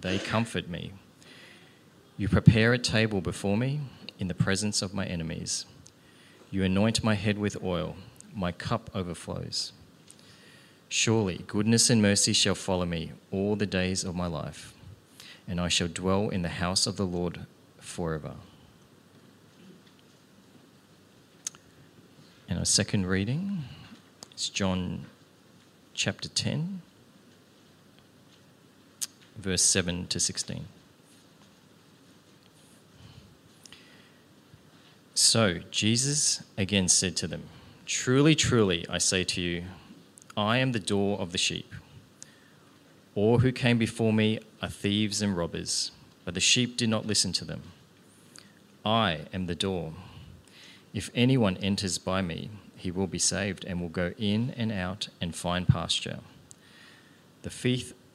they comfort me. You prepare a table before me in the presence of my enemies. You anoint my head with oil, my cup overflows. Surely goodness and mercy shall follow me all the days of my life, and I shall dwell in the house of the Lord forever. And our second reading is John chapter 10, verse 7 to 16. So Jesus again said to them, Truly, truly, I say to you, I am the door of the sheep. All who came before me are thieves and robbers, but the sheep did not listen to them. I am the door. If anyone enters by me, he will be saved and will go in and out and find pasture. The thief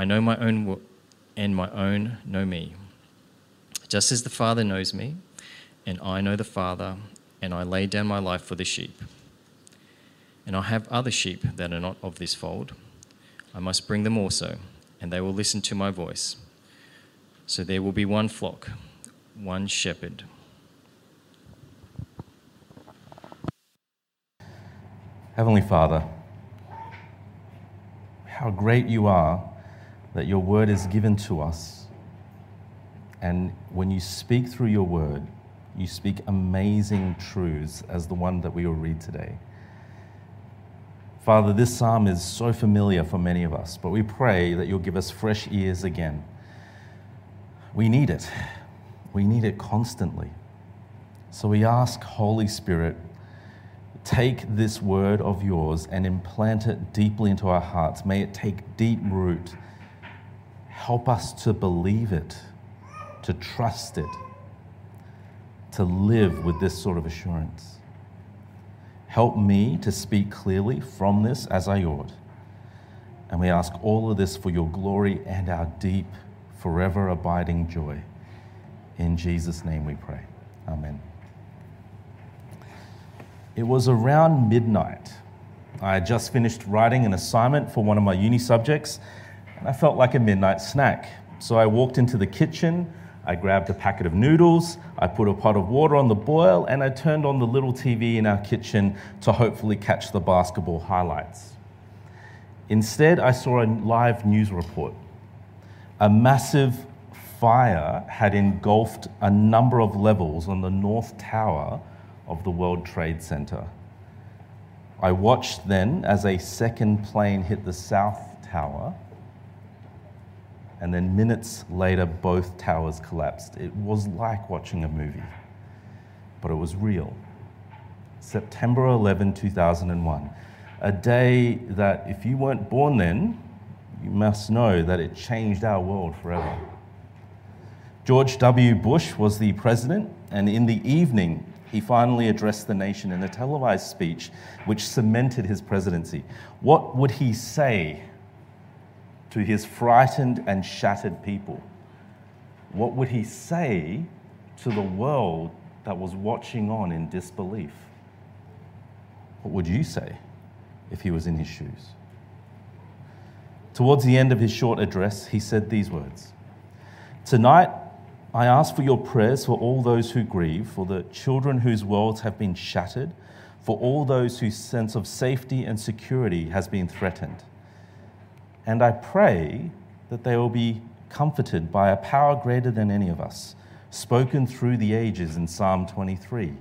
I know my own, and my own know me. Just as the Father knows me, and I know the Father, and I lay down my life for the sheep. And I have other sheep that are not of this fold. I must bring them also, and they will listen to my voice. So there will be one flock, one shepherd. Heavenly Father, how great you are that your word is given to us. And when you speak through your word, you speak amazing truths as the one that we will read today. Father, this psalm is so familiar for many of us, but we pray that you'll give us fresh ears again. We need it. We need it constantly. So we ask, Holy Spirit, take this word of yours and implant it deeply into our hearts. May it take deep root. Help us to believe it, to trust it, to live with this sort of assurance. Help me to speak clearly from this as I ought. And we ask all of this for your glory and our deep, forever abiding joy. In Jesus' name we pray. Amen. It was around midnight. I had just finished writing an assignment for one of my uni subjects, I felt like a midnight snack. So I walked into the kitchen, I grabbed a packet of noodles, I put a pot of water on the boil, and I turned on the little TV in our kitchen to hopefully catch the basketball highlights. Instead, I saw a live news report. A massive fire had engulfed a number of levels on the North Tower of the World Trade Center. I watched then as a second plane hit the South Tower, and then minutes later, both towers collapsed. It was like watching a movie, but it was real. September 11, 2001, a day that, if you weren't born then, you must know that it changed our world forever. George W. Bush was the president, and in the evening, he finally addressed the nation in a televised speech which cemented his presidency. What would he say to his frightened and shattered people? What would he say to the world that was watching on in disbelief? What would you say if he was in his shoes? Towards the end of his short address, he said these words Tonight, I ask for your prayers for all those who grieve, for the children whose worlds have been shattered, for all those whose sense of safety and security has been threatened. And I pray that they will be comforted by a power greater than any of us, spoken through the ages in Psalm 23.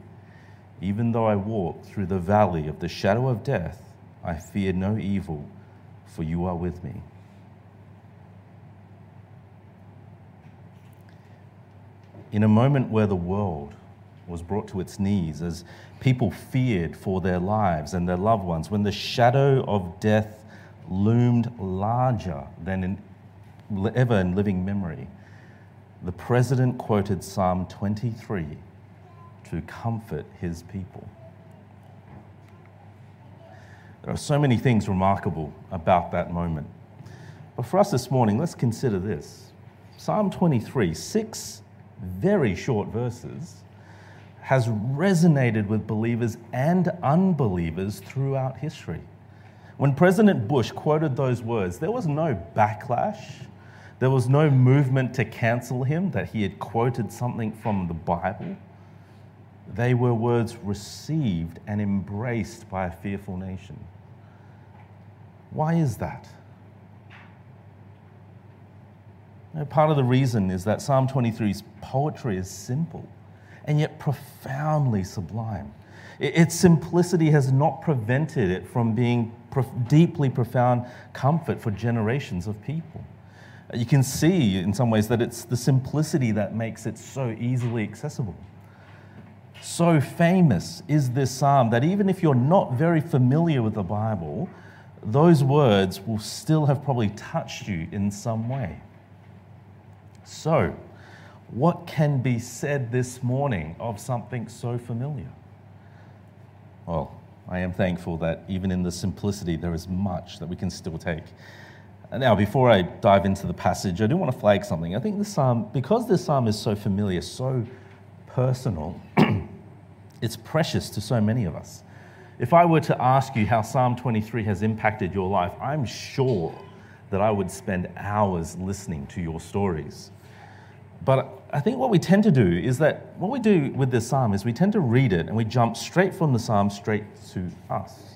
Even though I walk through the valley of the shadow of death, I fear no evil, for you are with me. In a moment where the world was brought to its knees as people feared for their lives and their loved ones, when the shadow of death loomed larger than in, ever in living memory, the president quoted Psalm 23 to comfort his people. There are so many things remarkable about that moment. But for us this morning, let's consider this Psalm 23, six very short verses, has resonated with believers and unbelievers throughout history. When President Bush quoted those words, there was no backlash. There was no movement to cancel him that he had quoted something from the Bible. They were words received and embraced by a fearful nation. Why is that? part of the reason is that Psalm 23's poetry is simple and yet profoundly sublime. Its simplicity has not prevented it from being deeply profound comfort for generations of people. You can see in some ways that it's the simplicity that makes it so easily accessible. So famous is this psalm that even if you're not very familiar with the Bible, those words will still have probably touched you in some way. So, what can be said this morning of something so familiar? Well, I am thankful that even in the simplicity, there is much that we can still take. Now, before I dive into the passage, I do want to flag something. I think this psalm, because this psalm is so familiar, so personal, it's precious to so many of us. If I were to ask you how Psalm 23 has impacted your life, I'm sure that I would spend hours listening to your stories. But I think what we tend to do is that what we do with this psalm is we tend to read it and we jump straight from the psalm straight to us.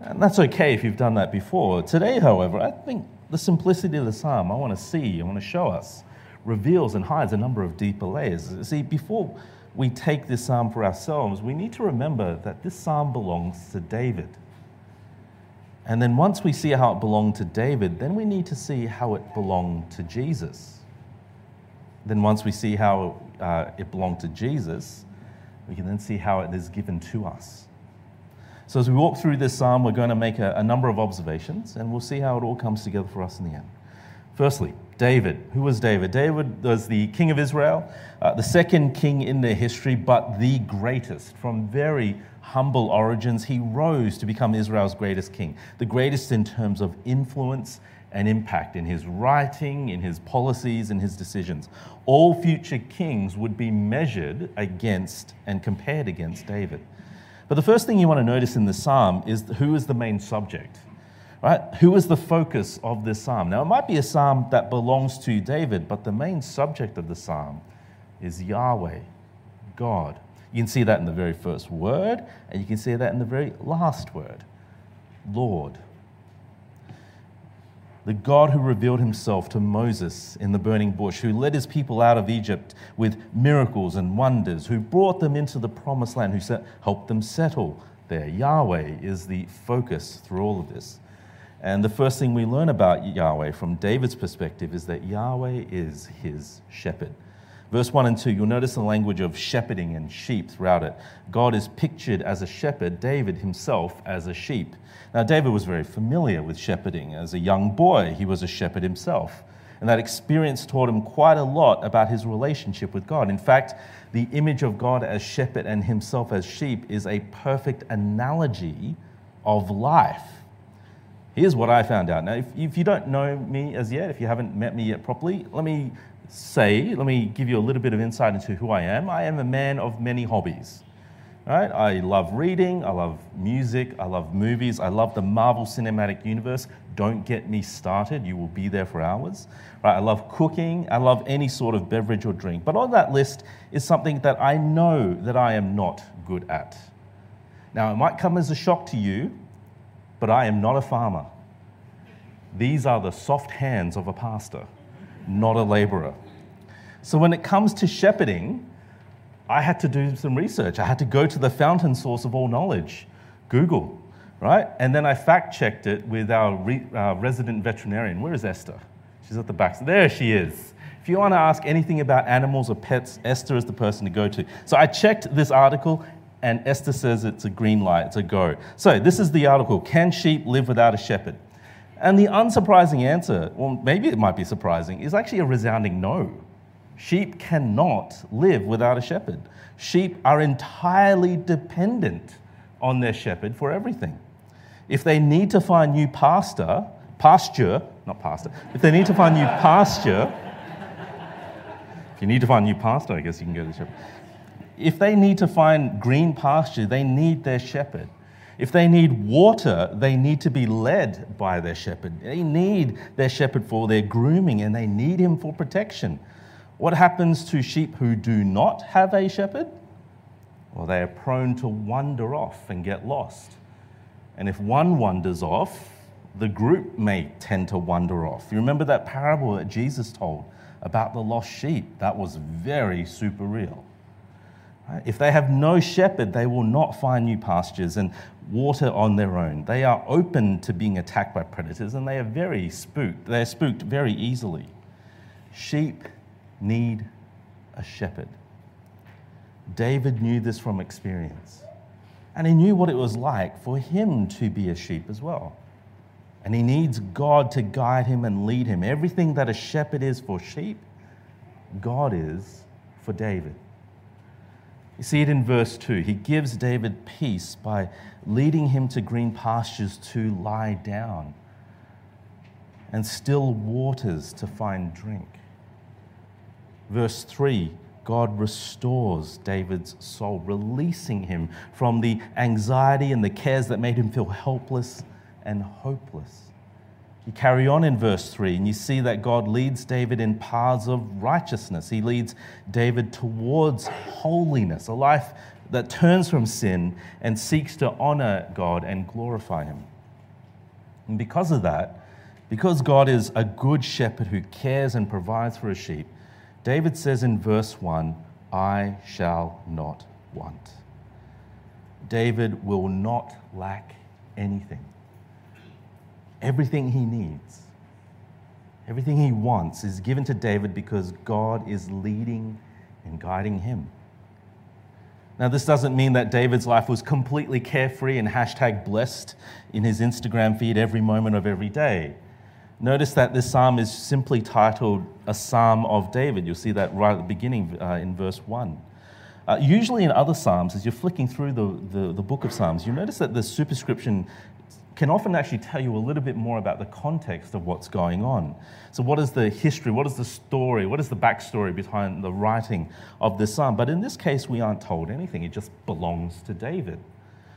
And that's okay if you've done that before. Today, however, I think the simplicity of the psalm I want to see, I want to show us, reveals and hides a number of deeper layers. See, before we take this psalm for ourselves, we need to remember that this psalm belongs to David. And then once we see how it belonged to David, then we need to see how it belonged to Jesus. Then, once we see how uh, it belonged to Jesus, we can then see how it is given to us. So, as we walk through this psalm, we're going to make a, a number of observations and we'll see how it all comes together for us in the end. Firstly, David. Who was David? David was the king of Israel, uh, the second king in their history, but the greatest. From very humble origins, he rose to become Israel's greatest king, the greatest in terms of influence and impact in his writing, in his policies, in his decisions. All future kings would be measured against and compared against David. But the first thing you want to notice in the psalm is who is the main subject, right? Who is the focus of this psalm? Now, it might be a psalm that belongs to David, but the main subject of the psalm is Yahweh, God. You can see that in the very first word, and you can see that in the very last word, Lord the God who revealed himself to Moses in the burning bush, who led his people out of Egypt with miracles and wonders, who brought them into the promised land, who helped them settle there. Yahweh is the focus through all of this. And the first thing we learn about Yahweh from David's perspective is that Yahweh is his shepherd. Verse 1 and 2, you'll notice the language of shepherding and sheep throughout it. God is pictured as a shepherd, David himself as a sheep. Now, David was very familiar with shepherding. As a young boy, he was a shepherd himself. And that experience taught him quite a lot about his relationship with God. In fact, the image of God as shepherd and himself as sheep is a perfect analogy of life. Here's what I found out. Now, if, if you don't know me as yet, if you haven't met me yet properly, let me say, let me give you a little bit of insight into who I am. I am a man of many hobbies. Right? I love reading, I love music, I love movies, I love the Marvel Cinematic Universe. Don't get me started, you will be there for hours. Right? I love cooking, I love any sort of beverage or drink. But on that list is something that I know that I am not good at. Now, it might come as a shock to you, but I am not a farmer. These are the soft hands of a pastor not a laborer. So when it comes to shepherding, I had to do some research. I had to go to the fountain source of all knowledge, Google, right? And then I fact checked it with our re- resident veterinarian. Where is Esther? She's at the back. There she is. If you want to ask anything about animals or pets, Esther is the person to go to. So I checked this article, and Esther says it's a green light, it's a go. So this is the article Can sheep live without a shepherd? And the unsurprising answer, well, maybe it might be surprising, is actually a resounding no. Sheep cannot live without a shepherd. Sheep are entirely dependent on their shepherd for everything. If they need to find new pasture, pasture, not pasture, if they need to find new pasture, if you need to find new pasture, I guess you can go to the shepherd. If they need to find green pasture, they need their shepherd. If they need water, they need to be led by their shepherd. They need their shepherd for their grooming and they need him for protection. What happens to sheep who do not have a shepherd? Well, they are prone to wander off and get lost. And if one wanders off, the group may tend to wander off. You remember that parable that Jesus told about the lost sheep? That was very super real. If they have no shepherd, they will not find new pastures and water on their own. They are open to being attacked by predators and they are very spooked. They are spooked very easily. Sheep need a shepherd. David knew this from experience. And he knew what it was like for him to be a sheep as well. And he needs God to guide him and lead him. Everything that a shepherd is for sheep, God is for David. You see it in verse 2. He gives David peace by leading him to green pastures to lie down and still waters to find drink. Verse 3 God restores David's soul, releasing him from the anxiety and the cares that made him feel helpless and hopeless. You carry on in verse 3, and you see that God leads David in paths of righteousness. He leads David towards holiness, a life that turns from sin and seeks to honor God and glorify Him. And because of that, because God is a good shepherd who cares and provides for his sheep, David says in verse 1, I shall not want. David will not lack anything. Everything he needs, everything he wants is given to David because God is leading and guiding him. Now, this doesn't mean that David's life was completely carefree and hashtag blessed in his Instagram feed every moment of every day. Notice that this psalm is simply titled a Psalm of David. You'll see that right at the beginning uh, in verse 1. Uh, usually in other psalms, as you're flicking through the, the, the, book of Psalms, you notice that the superscription can often actually tell you a little bit more about the context of what's going on. So, what is the history? What is the story? What is the backstory behind the writing of this psalm? But in this case, we aren't told anything, it just belongs to David.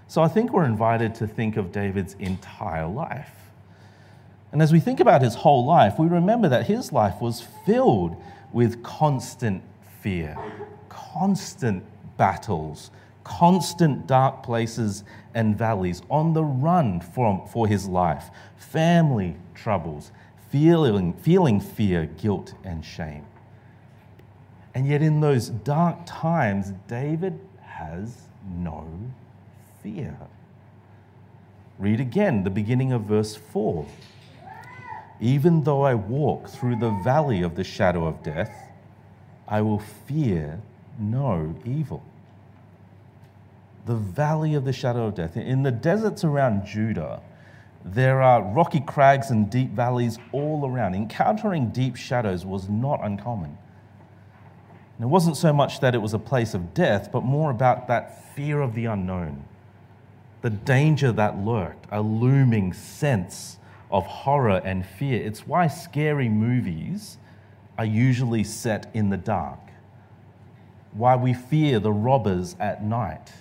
So, I think we're invited to think of David's entire life. And as we think about his whole life, we remember that his life was filled with constant fear, constant battles, constant dark places and valleys, on the run from, for his life, family troubles, feeling, feeling fear, guilt, and shame. And yet, in those dark times, David has no fear. Read again the beginning of verse 4. Even though I walk through the valley of the shadow of death, I will fear no evil. The valley of the shadow of death. In the deserts around Judah, there are rocky crags and deep valleys all around. Encountering deep shadows was not uncommon. And it wasn't so much that it was a place of death, but more about that fear of the unknown, the danger that lurked, a looming sense of horror and fear. It's why scary movies are usually set in the dark, why we fear the robbers at night.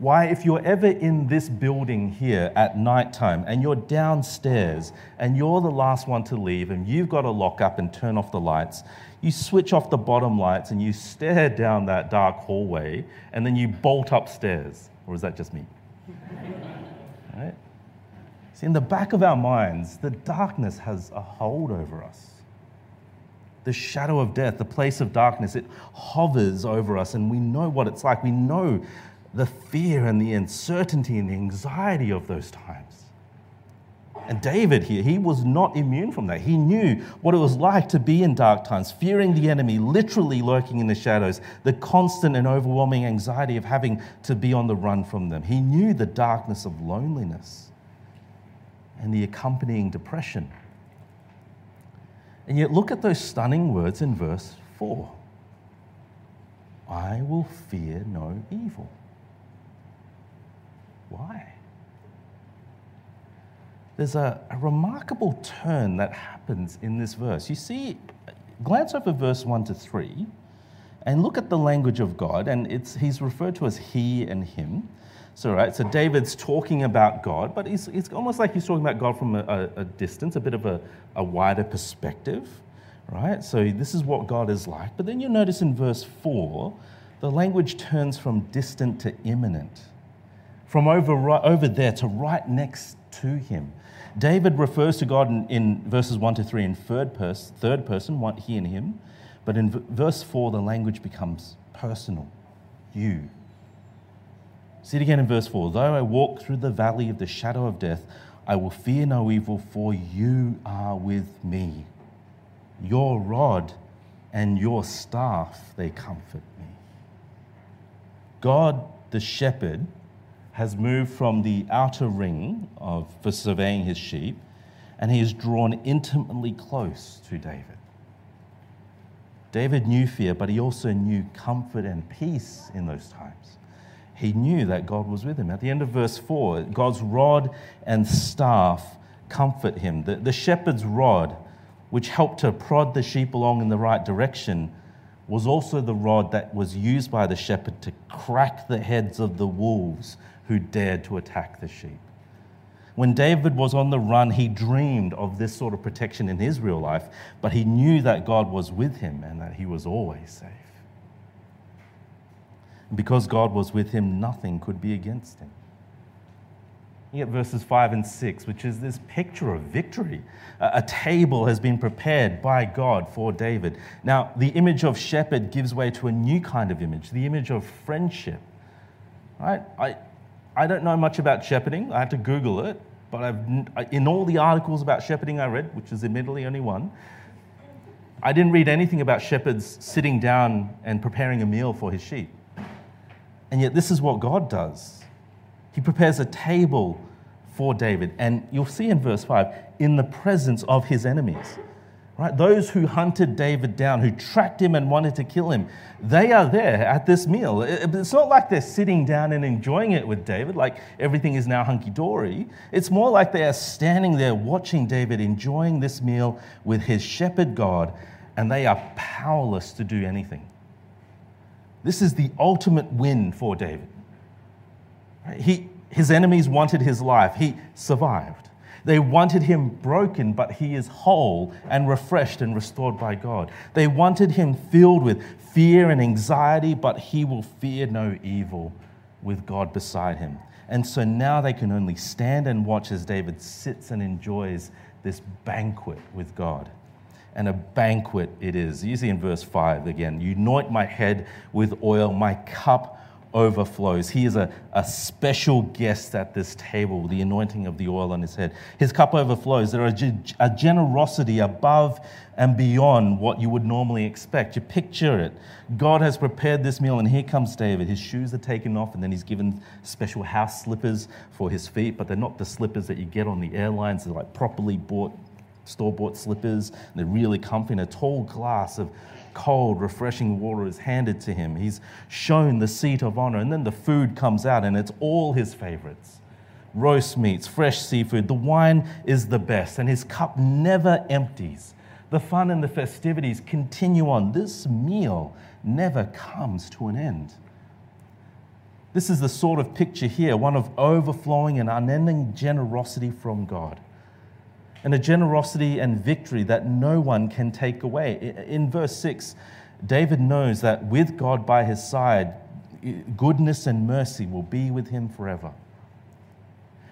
Why, if you're ever in this building here at nighttime and you're downstairs and you're the last one to leave and you've got to lock up and turn off the lights, you switch off the bottom lights and you stare down that dark hallway and then you bolt upstairs. Or is that just me? right? See, in the back of our minds, the darkness has a hold over us. the shadow of death, the place of darkness, it hovers over us, and we know what it's like. We know the fear and the uncertainty and the anxiety of those times. And David here, he was not immune from that. He knew what it was like to be in dark times, fearing the enemy, literally lurking in the shadows, the constant and overwhelming anxiety of having to be on the run from them. He knew the darkness of loneliness and the accompanying depression. And yet, look at those stunning words in verse 4 I will fear no evil. Why? There's a, a, remarkable turn that happens in this verse. You see, glance over verse 1 to 3 and look at the language of God, and it's, he's referred to as he and him. So, right, so David's talking about God, but it's, it's almost like he's talking about God from a, a distance, a bit of a, a wider perspective, right? So, this is what God is like. But then you'll notice in verse 4, the language turns from distant to imminent, from over, right, over there to right next to him. David refers to God in, in verses 1 to 3 in third, pers- third person, one, he and him, but in v- verse 4, the language becomes personal, you. See it again in verse 4. Though I walk through the valley of the shadow of death, I will fear no evil, for you are with me. Your rod and your staff, they comfort me. God, the shepherd, has moved from the outer ring of, for surveying his sheep, and he is drawn intimately close to David. David knew fear, but he also knew comfort and peace in those times he knew that God was with him. At the end of verse 4, God's rod and staff comfort him. The, the shepherd's rod, which helped to prod the sheep along in the right direction, was also the rod that was used by the shepherd to crack the heads of the wolves who dared to attack the sheep. When David was on the run, he dreamed of this sort of protection in his real life, but he knew that God was with him and that he was always safe. Because God was with him, nothing could be against him. You get verses 5 and 6, which is this picture of victory. A table has been prepared by God for David. Now, the image of shepherd gives way to a new kind of image, the image of friendship. Right? I, I don't know much about shepherding. I had to Google it. But I've, in all the articles about shepherding I read, which is admittedly only one, I didn't read anything about shepherds sitting down and preparing a meal for his sheep. And yet, this is what God does. He prepares a table for David. And you'll see in verse 5 in the presence of his enemies. Right? Those who hunted David down, who tracked him and wanted to kill him, they are there at this meal. It's not like they're sitting down and enjoying it with David, like everything is now hunky dory. It's more like they are standing there watching David enjoying this meal with his shepherd God, and they are powerless to do anything. This is the ultimate win for David. He, his enemies wanted his life, he survived. They wanted him broken, but he is whole and refreshed and restored by God. They wanted him filled with fear and anxiety, but he will fear no evil with God beside him. And so now they can only stand and watch as David sits and enjoys this banquet with God and a banquet it is. You see in verse 5 again, you anoint my head with oil, my cup overflows. He is a, a special guest at this table, the anointing of the oil on his head. His cup overflows. There is a generosity above and beyond what you would normally expect. You picture it. God has prepared this meal, and here comes David. His shoes are taken off, and then he's given special house slippers for his feet, but they're not the slippers that you get on the airlines. They're like properly bought store bought slippers. and They're really comfy, and a tall glass of cold, refreshing water is handed to him. He's shown the seat of honor, and then the food comes out, and it's all his favorites roast meats, fresh seafood. The wine is the best, and his cup never empties. The fun and the festivities continue on. This meal never comes to an end. This is the sort of picture here, one of overflowing and unending generosity from God and a generosity and victory that no one can take away. In verse 6, David knows that with God by his side, goodness and mercy will be with him forever.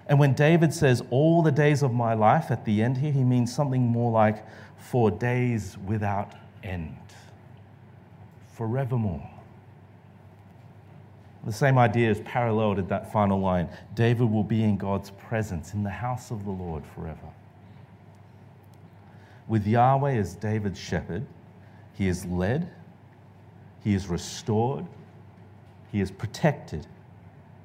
And when David says, all the days of my life at the end here, he means something more like, for days without end. Forevermore. The same idea is paralleled at that final line David will be in God's presence in the house of the Lord forever. With Yahweh as David's shepherd, he is led, he is restored, he is protected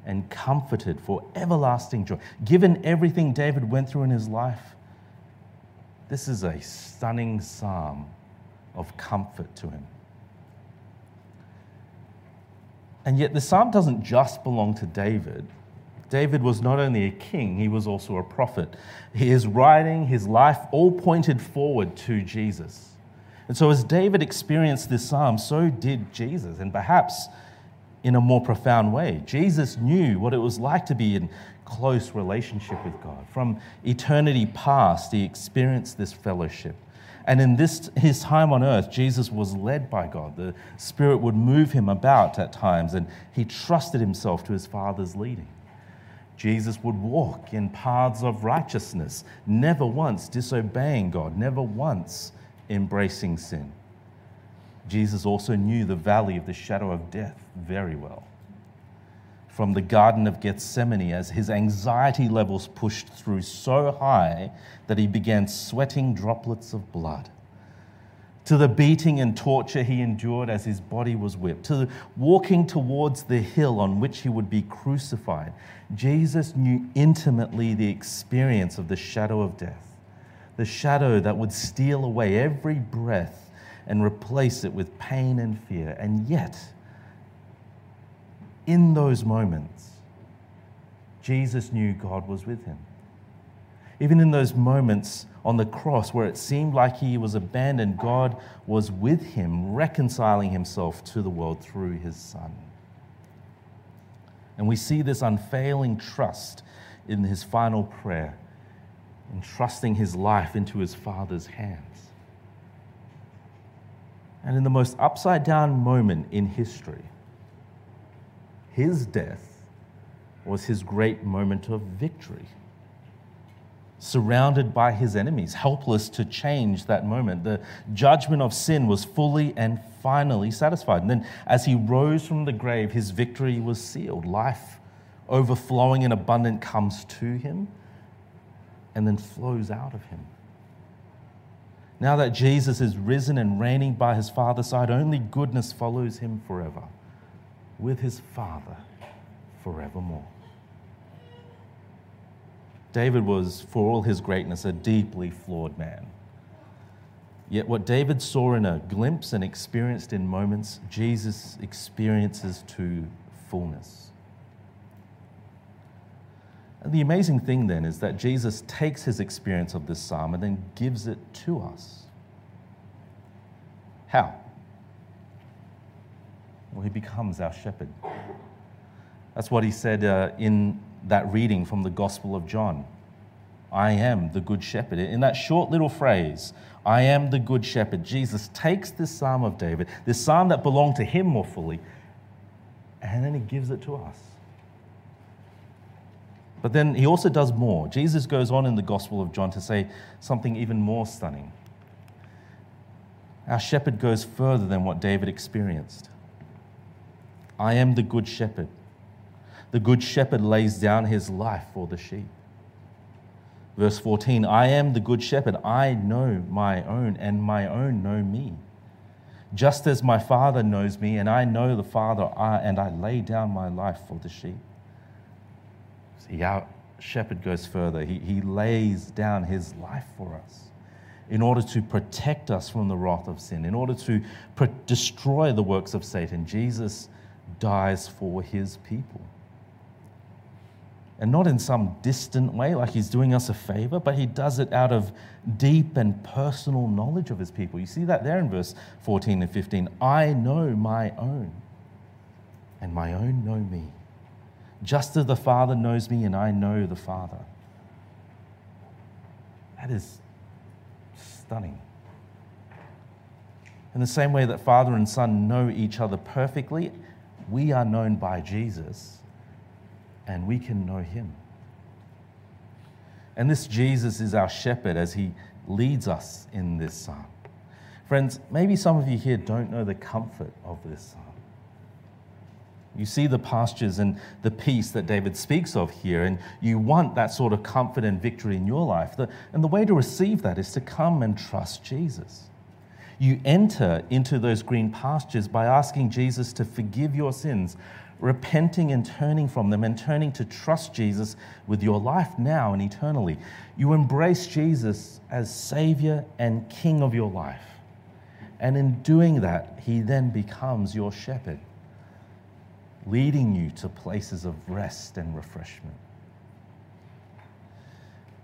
and comforted for everlasting joy. Given everything David went through in his life, this is a stunning psalm of comfort to him. And yet, the psalm doesn't just belong to David. David was not only a king, he was also a prophet. His writing, his life, all pointed forward to Jesus. And so, as David experienced this psalm, so did Jesus, and perhaps in a more profound way. Jesus knew what it was like to be in close relationship with God. From eternity past, he experienced this fellowship. And in this, his time on earth, Jesus was led by God. The Spirit would move him about at times, and he trusted himself to his Father's leading. Jesus would walk in paths of righteousness, never once disobeying God, never once embracing sin. Jesus also knew the valley of the shadow of death very well. From the Garden of Gethsemane, as his anxiety levels pushed through so high that he began sweating droplets of blood, to the beating and torture he endured as his body was whipped, to walking towards the hill on which he would be crucified, Jesus knew intimately the experience of the shadow of death, the shadow that would steal away every breath and replace it with pain and fear. And yet, in those moments, Jesus knew God was with him. Even in those moments on the cross where it seemed like he was abandoned, God was with him, reconciling himself to the world through his Son. And we see this unfailing trust in his final prayer, entrusting his life into his Father's hands. And in the most upside down moment in history, his death was his great moment of victory. Surrounded by his enemies, helpless to change that moment, the judgment of sin was fully and finally satisfied. And then, as he rose from the grave, his victory was sealed. Life, overflowing and abundant, comes to him and then flows out of him. Now that Jesus is risen and reigning by his Father's side, only goodness follows him forever, with his Father forevermore. David was, for all his greatness, a deeply flawed man. Yet, what David saw in a glimpse and experienced in moments, Jesus experiences to fullness. And the amazing thing then is that Jesus takes his experience of this psalm and then gives it to us. How? Well, he becomes our shepherd. That's what he said uh, in that reading from the Gospel of John. I am the good shepherd. In that short little phrase, I am the good shepherd, Jesus takes this psalm of David, this psalm that belonged to him more fully, and then he gives it to us. But then he also does more. Jesus goes on in the Gospel of John to say something even more stunning. Our shepherd goes further than what David experienced. I am the good shepherd. The good shepherd lays down his life for the sheep. Verse 14 I am the good shepherd. I know my own, and my own know me. Just as my Father knows me, and I know the Father, I, and I lay down my life for the sheep. See, our shepherd goes further. He, he lays down his life for us in order to protect us from the wrath of sin, in order to pro- destroy the works of Satan. Jesus dies for his people. And not in some distant way, like he's doing us a favor, but he does it out of deep and personal knowledge of his people. You see that there in verse 14 and 15. I know my own, and my own know me just as the Father knows me and I know the Father. That is stunning. In the same way that Father and Son know each other perfectly, we are known by Jesus and we can know him. And this Jesus is our shepherd as he leads us in this psalm. Friends, maybe some of you here don't know the comfort of this psalm. You see the pastures and the peace that David speaks of here, and you want that sort of comfort and victory in your life. And the way to receive that is to come and trust Jesus. You enter into those green pastures by asking Jesus to forgive your sins, repenting and turning from them, and turning to trust Jesus with your life now and eternally. You embrace Jesus as Savior and King of your life. And in doing that, He then becomes your shepherd leading you to places of rest and refreshment.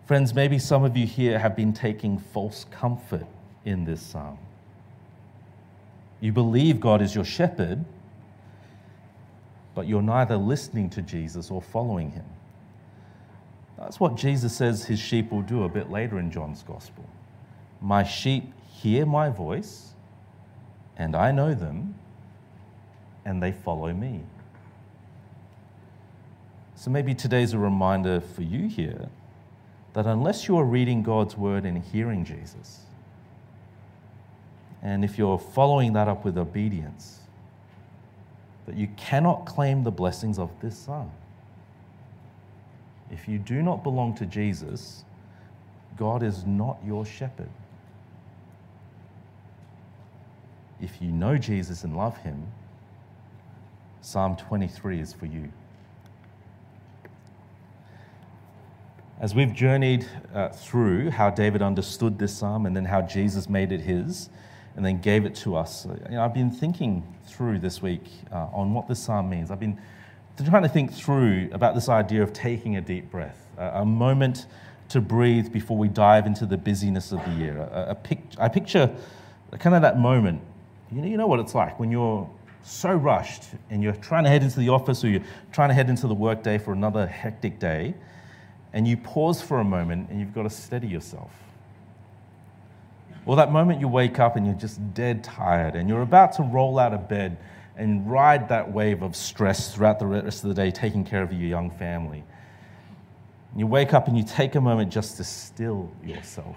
Friends, maybe some of you here have been taking false comfort in this psalm. You believe God is your shepherd, but you're neither listening to Jesus or following him. That's what Jesus says his sheep will do a bit later in John's gospel. My sheep hear my voice, and I know them, and they follow me. So maybe today's a reminder for you here that unless you are reading God's word and hearing Jesus, and if you're following that up with obedience, that you cannot claim the blessings of this psalm. If you do not belong to Jesus, God is not your shepherd. If you know Jesus and love him, Psalm 23 is for you. As we've journeyed uh, through how David understood this psalm and then how Jesus made it his and then gave it to us, you know, I've been thinking through this week uh, on what this psalm means. I've been trying to think through about this idea of taking a deep breath, a moment to breathe before we dive into the busyness of the year. A, a pic- I picture kind of that moment. You know, you know what it's like when you're so rushed and you're trying to head into the office or you're trying to head into the workday for another hectic day and you pause for a moment and you've got to steady yourself. Or that moment you wake up and you're just dead tired and you're about to roll out of bed and ride that wave of stress throughout the rest of the day, taking care of your young family. You wake up and you take a moment just to still yourself.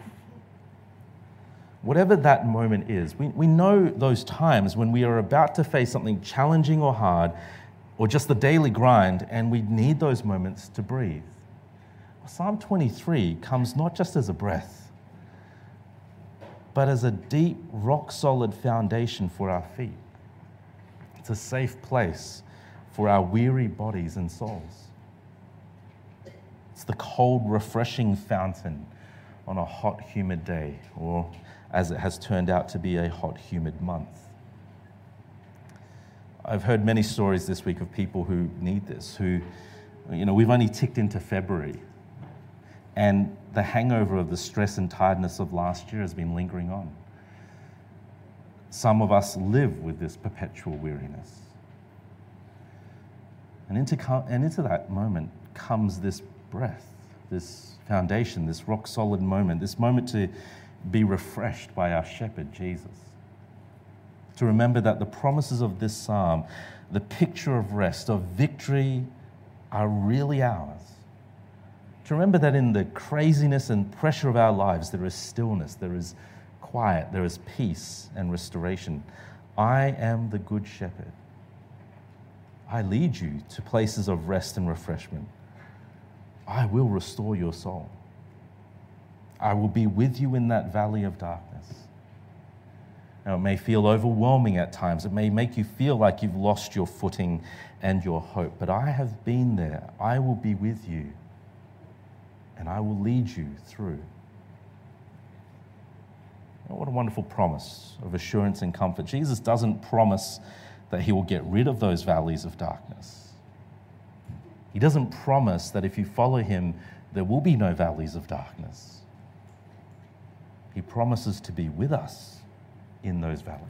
Whatever that moment is, we, we know those times when we are about to face something challenging or hard or just the daily grind, and we need those moments to breathe. Psalm 23 comes not just as a breath, but as a deep, rock solid foundation for our feet. It's a safe place for our weary bodies and souls. It's the cold, refreshing fountain on a hot, humid day, or as it has turned out to be a hot, humid month. I've heard many stories this week of people who need this, who, you know, we've only ticked into February and the hangover of the stress and tiredness of last year has been lingering on. Some of us live with this perpetual weariness. And into, and into that moment comes this breath, this foundation, this rock solid moment, this moment to be refreshed by our shepherd, Jesus. To remember that the promises of this psalm, the picture of rest, of victory, are really ours to remember that in the craziness and pressure of our lives, there is stillness, there is quiet, there is peace and restoration. I am the good shepherd. I lead you to places of rest and refreshment. I will restore your soul. I will be with you in that valley of darkness. Now, it may feel overwhelming at times. It may make you feel like you've lost your footing and your hope, but I have been there. I will be with you and I will lead you through. Oh, what a wonderful promise of assurance and comfort. Jesus doesn't promise that he will get rid of those valleys of darkness. He doesn't promise that if you follow him, there will be no valleys of darkness. He promises to be with us in those valleys.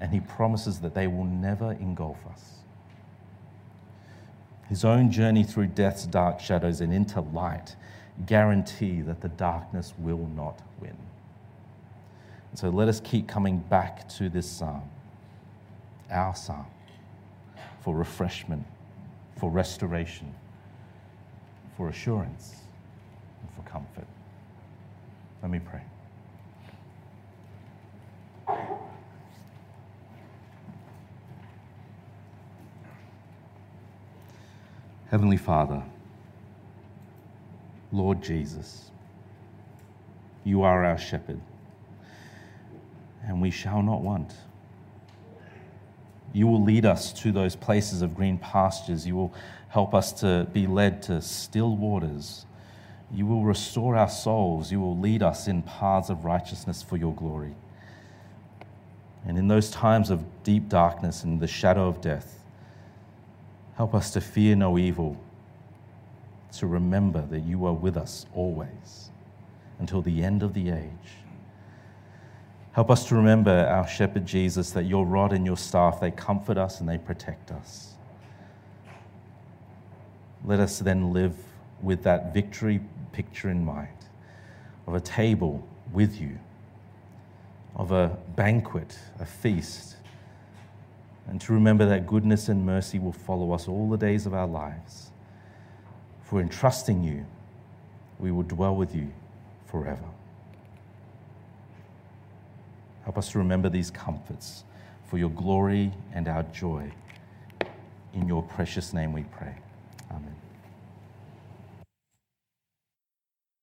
And he promises that they will never engulf us his own journey through death's dark shadows and into light guarantee that the darkness will not win. And so let us keep coming back to this psalm, our psalm, for refreshment, for restoration, for assurance, and for comfort. Let me pray. Heavenly Father, Lord Jesus, you are our shepherd, and we shall not want. You will lead us to those places of green pastures. You will help us to be led to still waters. You will restore our souls. You will lead us in paths of righteousness for your glory. And in those times of deep darkness and the shadow of death, help us to fear no evil, to remember that you are with us always until the end of the age. Help us to remember, our shepherd Jesus, that your rod and your staff, they comfort us and they protect us. Let us then live with that victory picture in mind of a table with you, of a banquet, a feast, and to remember that goodness and mercy will follow us all the days of our lives. For in trusting you, we will dwell with you forever. Help us to remember these comforts for your glory and our joy. In your precious name we pray.